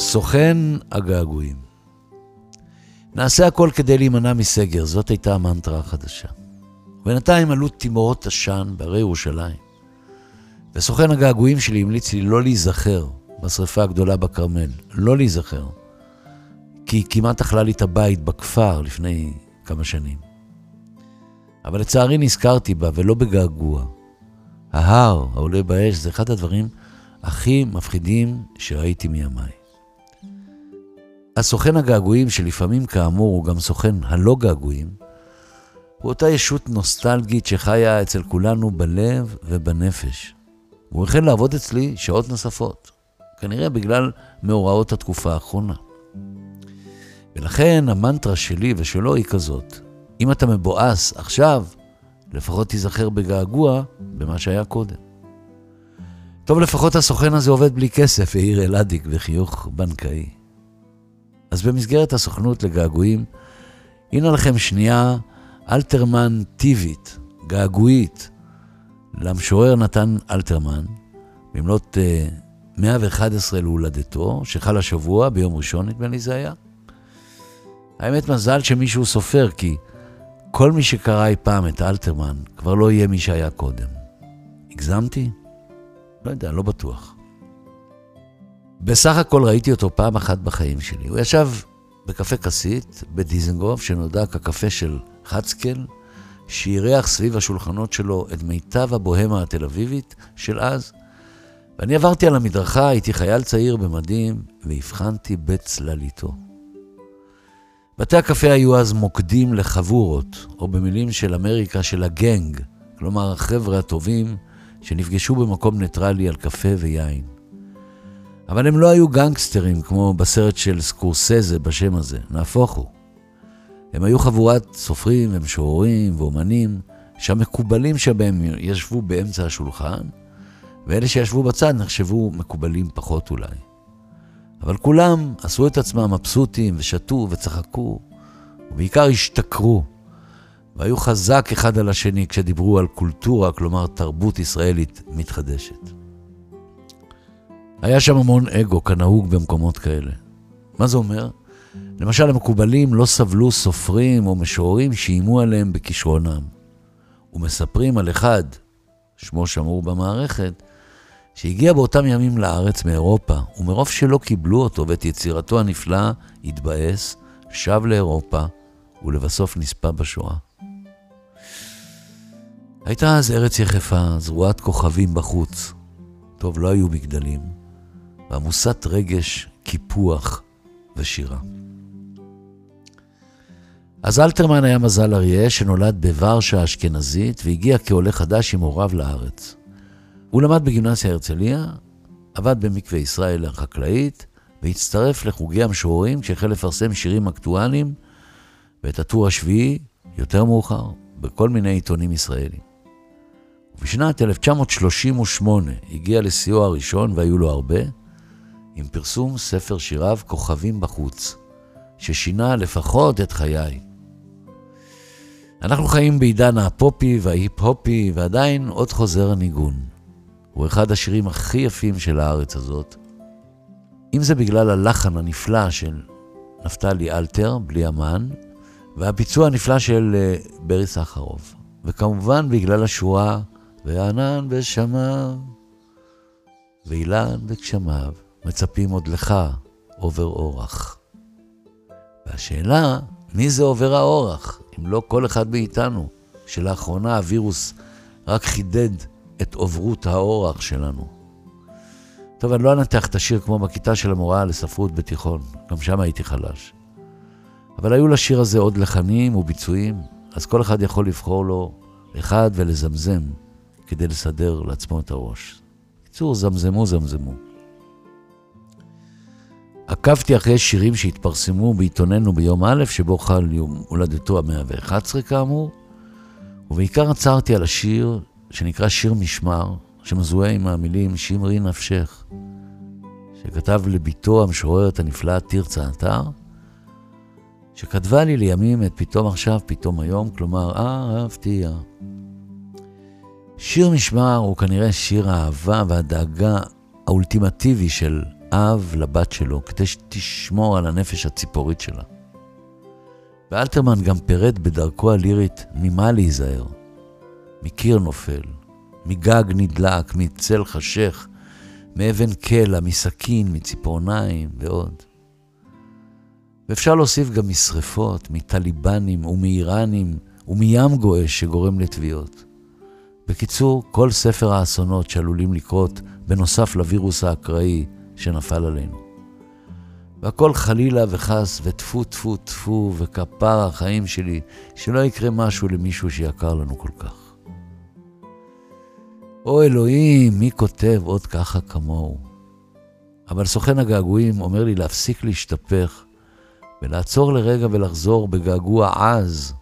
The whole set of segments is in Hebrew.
סוכן הגעגועים. נעשה הכל כדי להימנע מסגר, זאת הייתה המנטרה החדשה. בינתיים עלו תימורות עשן בהרי ירושלים, וסוכן הגעגועים שלי המליץ לי לא להיזכר בשרפה הגדולה בכרמל, לא להיזכר, כי היא כמעט אכלה לי את הבית בכפר לפני כמה שנים. אבל לצערי נזכרתי בה, ולא בגעגוע. ההר העולה באש זה אחד הדברים הכי מפחידים שראיתי מימיי. הסוכן הגעגועים, שלפעמים כאמור הוא גם סוכן הלא געגועים, הוא אותה ישות נוסטלגית שחיה אצל כולנו בלב ובנפש. הוא החל לעבוד אצלי שעות נוספות, כנראה בגלל מאורעות התקופה האחרונה. ולכן המנטרה שלי ושלו היא כזאת, אם אתה מבואס עכשיו, לפחות תיזכר בגעגוע במה שהיה קודם. טוב, לפחות הסוכן הזה עובד בלי כסף, העיר אלאדיק בחיוך בנקאי. אז במסגרת הסוכנות לגעגועים, הנה לכם שנייה אלתרמנטיבית, געגועית, למשורר נתן אלתרמן, במלאת uh, 111 להולדתו, שחל השבוע, ביום ראשון נדמה לי זה היה. האמת, מזל שמישהו סופר, כי כל מי שקרא אי פעם את אלתרמן כבר לא יהיה מי שהיה קודם. הגזמתי? לא יודע, לא בטוח. בסך הכל ראיתי אותו פעם אחת בחיים שלי. הוא ישב בקפה כסית בדיזנגוף, שנודע כקפה של חצקל, שאירח סביב השולחנות שלו את מיטב הבוהמה התל אביבית של אז, ואני עברתי על המדרכה, הייתי חייל צעיר במדים, והבחנתי בצלליתו. בתי הקפה היו אז מוקדים לחבורות, או במילים של אמריקה של הגנג, כלומר החבר'ה הטובים שנפגשו במקום ניטרלי על קפה ויין. אבל הם לא היו גנגסטרים כמו בסרט של סקורסזה בשם הזה, נהפוך הוא. הם היו חבורת סופרים ומשוררים ואומנים, שהמקובלים שבהם ישבו באמצע השולחן, ואלה שישבו בצד נחשבו מקובלים פחות אולי. אבל כולם עשו את עצמם מבסוטים ושתו וצחקו, ובעיקר השתכרו, והיו חזק אחד על השני כשדיברו על קולטורה, כלומר תרבות ישראלית מתחדשת. היה שם המון אגו, כנהוג במקומות כאלה. מה זה אומר? למשל, המקובלים לא סבלו סופרים או משוררים שאיימו עליהם בכישרונם, ומספרים על אחד, שמו שמור במערכת, שהגיע באותם ימים לארץ מאירופה, ומרוב שלא קיבלו אותו ואת יצירתו הנפלאה, התבאס, שב לאירופה, ולבסוף נספה בשואה. הייתה אז ארץ יחפה, זרועת כוכבים בחוץ. טוב, לא היו מגדלים, ועמוסת רגש, קיפוח ושירה. אז אלתרמן היה מזל אריה, שנולד בוורשה האשכנזית, והגיע כעולה חדש עם הוריו לארץ. הוא למד בגימנסיה הרצליה, עבד במקווה ישראל החקלאית, והצטרף לחוגי המשוררים כשהחל לפרסם שירים אקטואליים, ואת הטור השביעי, יותר מאוחר, בכל מיני עיתונים ישראלים. ובשנת 1938 הגיע לשיאו הראשון, והיו לו הרבה, עם פרסום ספר שיריו כוכבים בחוץ, ששינה לפחות את חיי. אנחנו חיים בעידן הפופי וההיפ-הופי, ועדיין עוד חוזר הניגון. הוא אחד השירים הכי יפים של הארץ הזאת. אם זה בגלל הלחן הנפלא של נפתלי אלתר, בלי אמן, והביצוע הנפלא של uh, ברי סחרוף. וכמובן בגלל השורה, וענן בשמיו, ואילן בגשמיו, מצפים עוד לך עובר אורח. והשאלה, מי זה עובר האורח, אם לא כל אחד מאיתנו, שלאחרונה הווירוס רק חידד את עוברות האורח שלנו. טוב, אני לא אנתח את השיר כמו בכיתה של המורה לספרות בתיכון, גם שם הייתי חלש. אבל היו לשיר הזה עוד לחנים וביצועים, אז כל אחד יכול לבחור לו אחד ולזמזם כדי לסדר לעצמו את הראש. בקיצור, זמזמו, זמזמו. עקבתי אחרי שירים שהתפרסמו בעיתוננו ביום א', שבו חל יום הולדתו המאה ו-11 כאמור, ובעיקר עצרתי על השיר שנקרא שיר משמר, שמזוהה עם המילים שמרי נפשך, שכתב לביתו המשוררת הנפלאה תרצה אתר, שכתבה לי לימים את פתאום עכשיו, פתאום היום, כלומר, אהבתיה. שיר משמר הוא כנראה שיר האהבה והדאגה האולטימטיבי של אב לבת שלו כדי שתשמור על הנפש הציפורית שלה. ואלתרמן גם פירט בדרכו הלירית ממה להיזהר. מקיר נופל, מגג נדלק, מצל חשך, מאבן קלע, מסכין, מציפורניים ועוד. ואפשר להוסיף גם משרפות, מטליבנים ומאיראנים ומים גועש שגורם לתביעות. בקיצור, כל ספר האסונות שעלולים לקרות בנוסף לווירוס האקראי שנפל עלינו. והכל חלילה וחס, וטפו טפו טפו, וכפר החיים שלי, שלא יקרה משהו למישהו שיקר לנו כל כך. או אלוהים, מי כותב עוד ככה כמוהו? אבל סוכן הגעגועים אומר לי להפסיק להשתפך ולעצור לרגע ולחזור בגעגוע עז.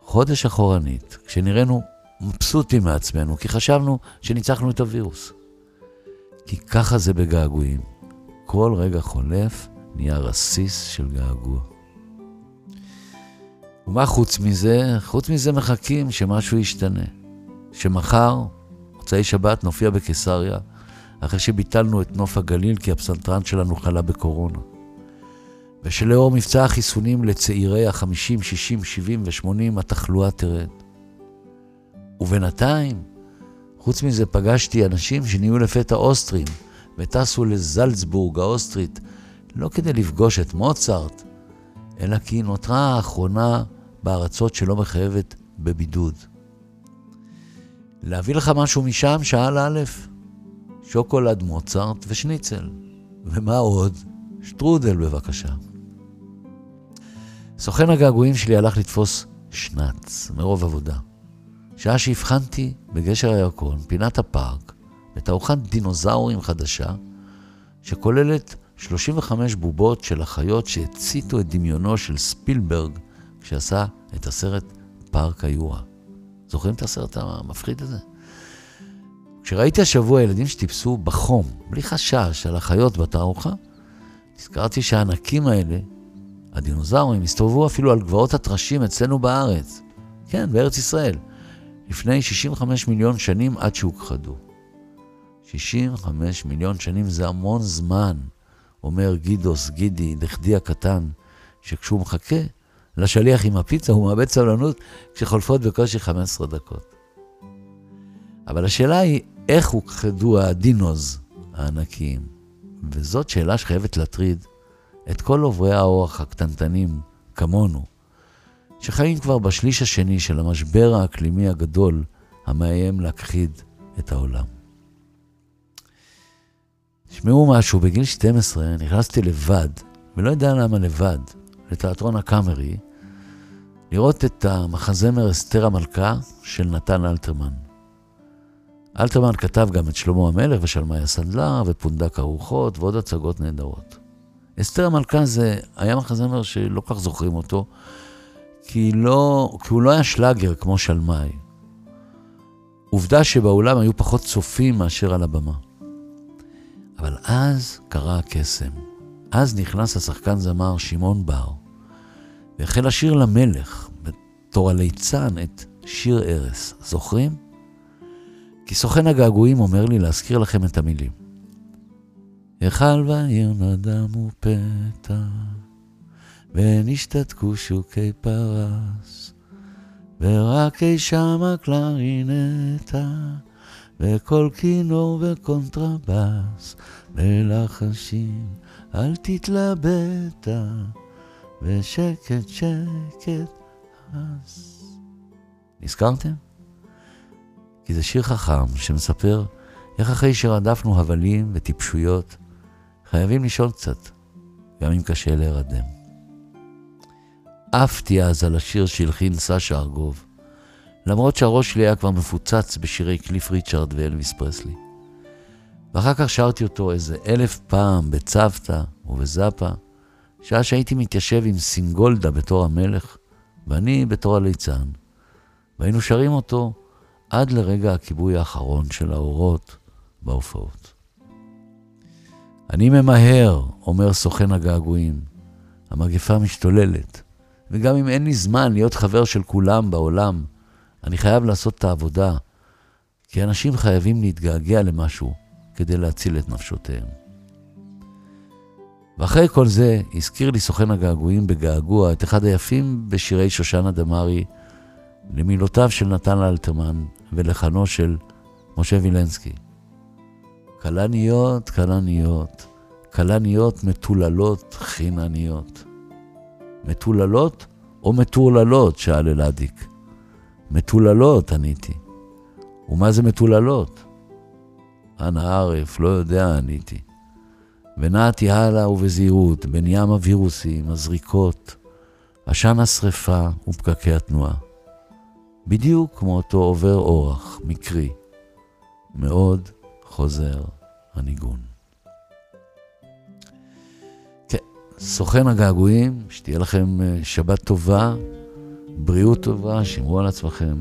חודש אחורנית, כשנראינו מבסוטים מעצמנו, כי חשבנו שניצחנו את הווירוס. כי ככה זה בגעגועים. כל רגע חולף נהיה רסיס של געגוע. ומה חוץ מזה? חוץ מזה מחכים שמשהו ישתנה. שמחר, מוצאי שבת, נופיע בקיסריה, אחרי שביטלנו את נוף הגליל כי הפסנתרן שלנו חלה בקורונה. ושלאור מבצע החיסונים לצעירי ה-50, 60, 70 ו-80 התחלואה תרד. ובינתיים, חוץ מזה פגשתי אנשים שנהיו לפתע אוסטרים וטסו לזלצבורג האוסטרית לא כדי לפגוש את מוצרט, אלא כי היא נותרה האחרונה בארצות שלא מחייבת בבידוד. להביא לך משהו משם? שאל א', שוקולד מוצרט ושניצל. ומה עוד? שטרודל בבקשה. סוכן הגעגועים שלי הלך לתפוס שנץ מרוב עבודה. שעה שהבחנתי בגשר הירקון, פינת הפארק, בתערוכת דינוזאורים חדשה, שכוללת 35 בובות של החיות שהציתו את דמיונו של ספילברג כשעשה את הסרט פארק היורה. זוכרים את הסרט המפחיד הזה? כשראיתי השבוע ילדים שטיפסו בחום, בלי חשש, על החיות בתערוכה, נזכרתי שהענקים האלה, הדינוזאורים, הסתובבו אפילו על גבעות הטרשים אצלנו בארץ. כן, בארץ ישראל. לפני 65 מיליון שנים עד שהוכחדו. 65 מיליון שנים זה המון זמן, אומר גידוס, גידי, נכדי הקטן, שכשהוא מחכה לשליח עם הפיצה, הוא מאבד סבלנות כשחולפות בקושי 15 דקות. אבל השאלה היא, איך הוכחדו הדינוז הענקיים? וזאת שאלה שחייבת להטריד את כל עוברי האורח הקטנטנים כמונו, שחיים כבר בשליש השני של המשבר האקלימי הגדול המאיים להכחיד את העולם. תשמעו משהו, בגיל 12 נכנסתי לבד, ולא יודע למה לבד, לתיאטרון הקאמרי, לראות את המחזמר אסתר המלכה של נתן אלתרמן. אלתרמן כתב גם את שלמה המלך ושלמאי הסנדלר ופונדק הרוחות ועוד הצגות נהדרות. אסתר המלכה זה היה מחזמר שלא כך זוכרים אותו, כי, לא, כי הוא לא היה שלאגר כמו שלמאי. עובדה שבאולם היו פחות צופים מאשר על הבמה. אבל אז קרה הקסם. אז נכנס השחקן זמר שמעון בר, והחל לשיר למלך, בתור הליצן, את שיר ארס. זוכרים? כי סוכן הגעגועים אומר לי להזכיר לכם את המילים. היכל בעיר נדם ופתע ונשתתקו שוקי פרס, ורק אי שם הקלרינטה, וכל כינור וקונטרבס, ולחשים אל תתלבטה, ושקט שקט אז. נזכרתם? כי זה שיר חכם שמספר איך אחרי שרדפנו הבלים וטיפשויות, חייבים לישון קצת, גם אם קשה להירדם. עפתי אז על השיר שהלחין סשה ארגוב, למרות שהראש שלי היה כבר מפוצץ בשירי קליף ריצ'רד ואלוויס פרסלי. ואחר כך שרתי אותו איזה אלף פעם בצוותא ובזאפה, שעה שהייתי מתיישב עם סינגולדה בתור המלך, ואני בתור הליצן, והיינו שרים אותו עד לרגע הכיבוי האחרון של האורות בהופעות. אני ממהר, אומר סוכן הגעגועים. המגפה משתוללת. וגם אם אין לי זמן להיות חבר של כולם בעולם, אני חייב לעשות את העבודה, כי אנשים חייבים להתגעגע למשהו כדי להציל את נפשותיהם. ואחרי כל זה, הזכיר לי סוכן הגעגועים בגעגוע את אחד היפים בשירי שושנה דמארי, למילותיו של נתן אלתרמן ולחנו של משה וילנסקי. כלניות, כלניות, כלניות מטוללות חינניות. מטוללות או מטורללות? שאל אלאדיק. מטוללות, עניתי. ומה זה מטוללות? אנא ערף, לא יודע, עניתי. ונעתי הלאה ובזהירות בין ים הווירוסים, הזריקות, עשן השרפה ופקקי התנועה. בדיוק כמו אותו עובר אורח, מקרי. מאוד חוזר הניגון. סוכן הגעגועים, שתהיה לכם אה, שבת טובה, בריאות טובה, שמרו על עצמכם.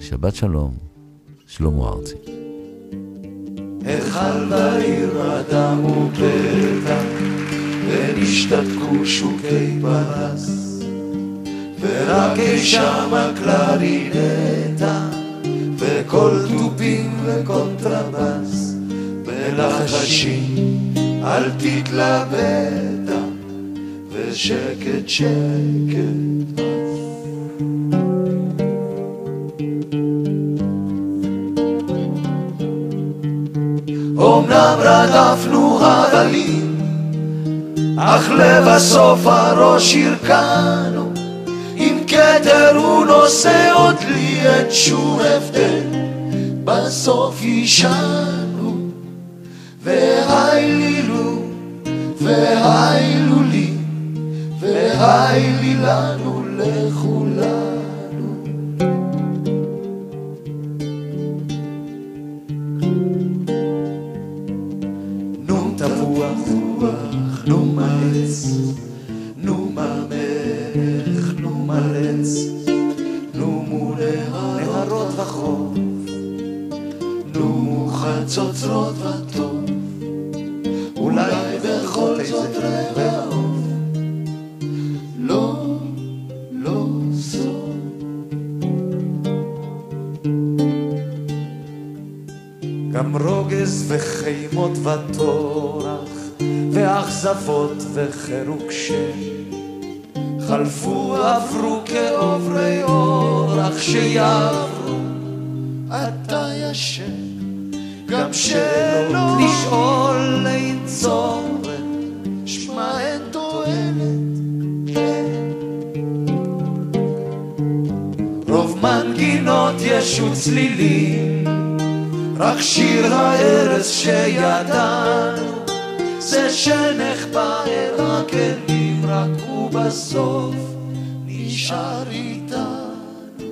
שבת שלום, שלמה ארצי. החל בעיר אדם ופתע, ונשתתקו שוקי פרס, ורק אי שם הקלרינטה, וקול תופים וקונטרבס, בלחשים אל תתלבטה, ושקט שקט. אמנם רדפנו הבלים, אך לבסוף הראש הרכנו, עם כתר הוא נושא עוד לי את שום הבדל, בסוף יישנו, והיילילו, והיילו לי, והיילי לנו לכולם. ואכזבות וחירוק שם, חלפו עברו כעוברי אורח שיעברו, אתה ישן. גם שאלות לשאול אין צורך, שמע אין תועלת, רוב מנגינות יש וצלילים, רק שיר הארץ שידענו, זה שנחבא אל הכלים רק ובסוף נשאר איתנו,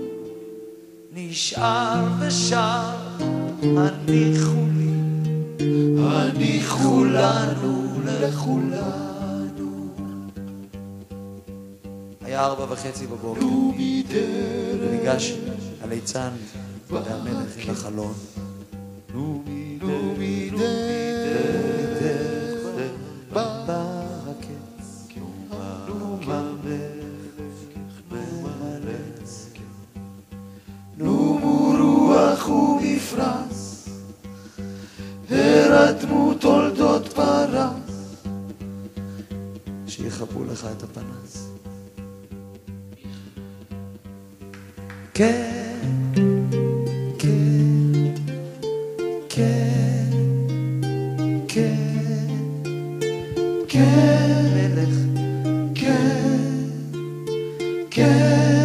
נשאר ושר הניחו לי, הניחו לנו, לכולנו. היה ארבע וחצי בבוקר, ניגש הליצן והמלך אל החלון. נו שיכבו לך את הפנס. כן, כן, כן, כן, כן, מלך, כן, כן.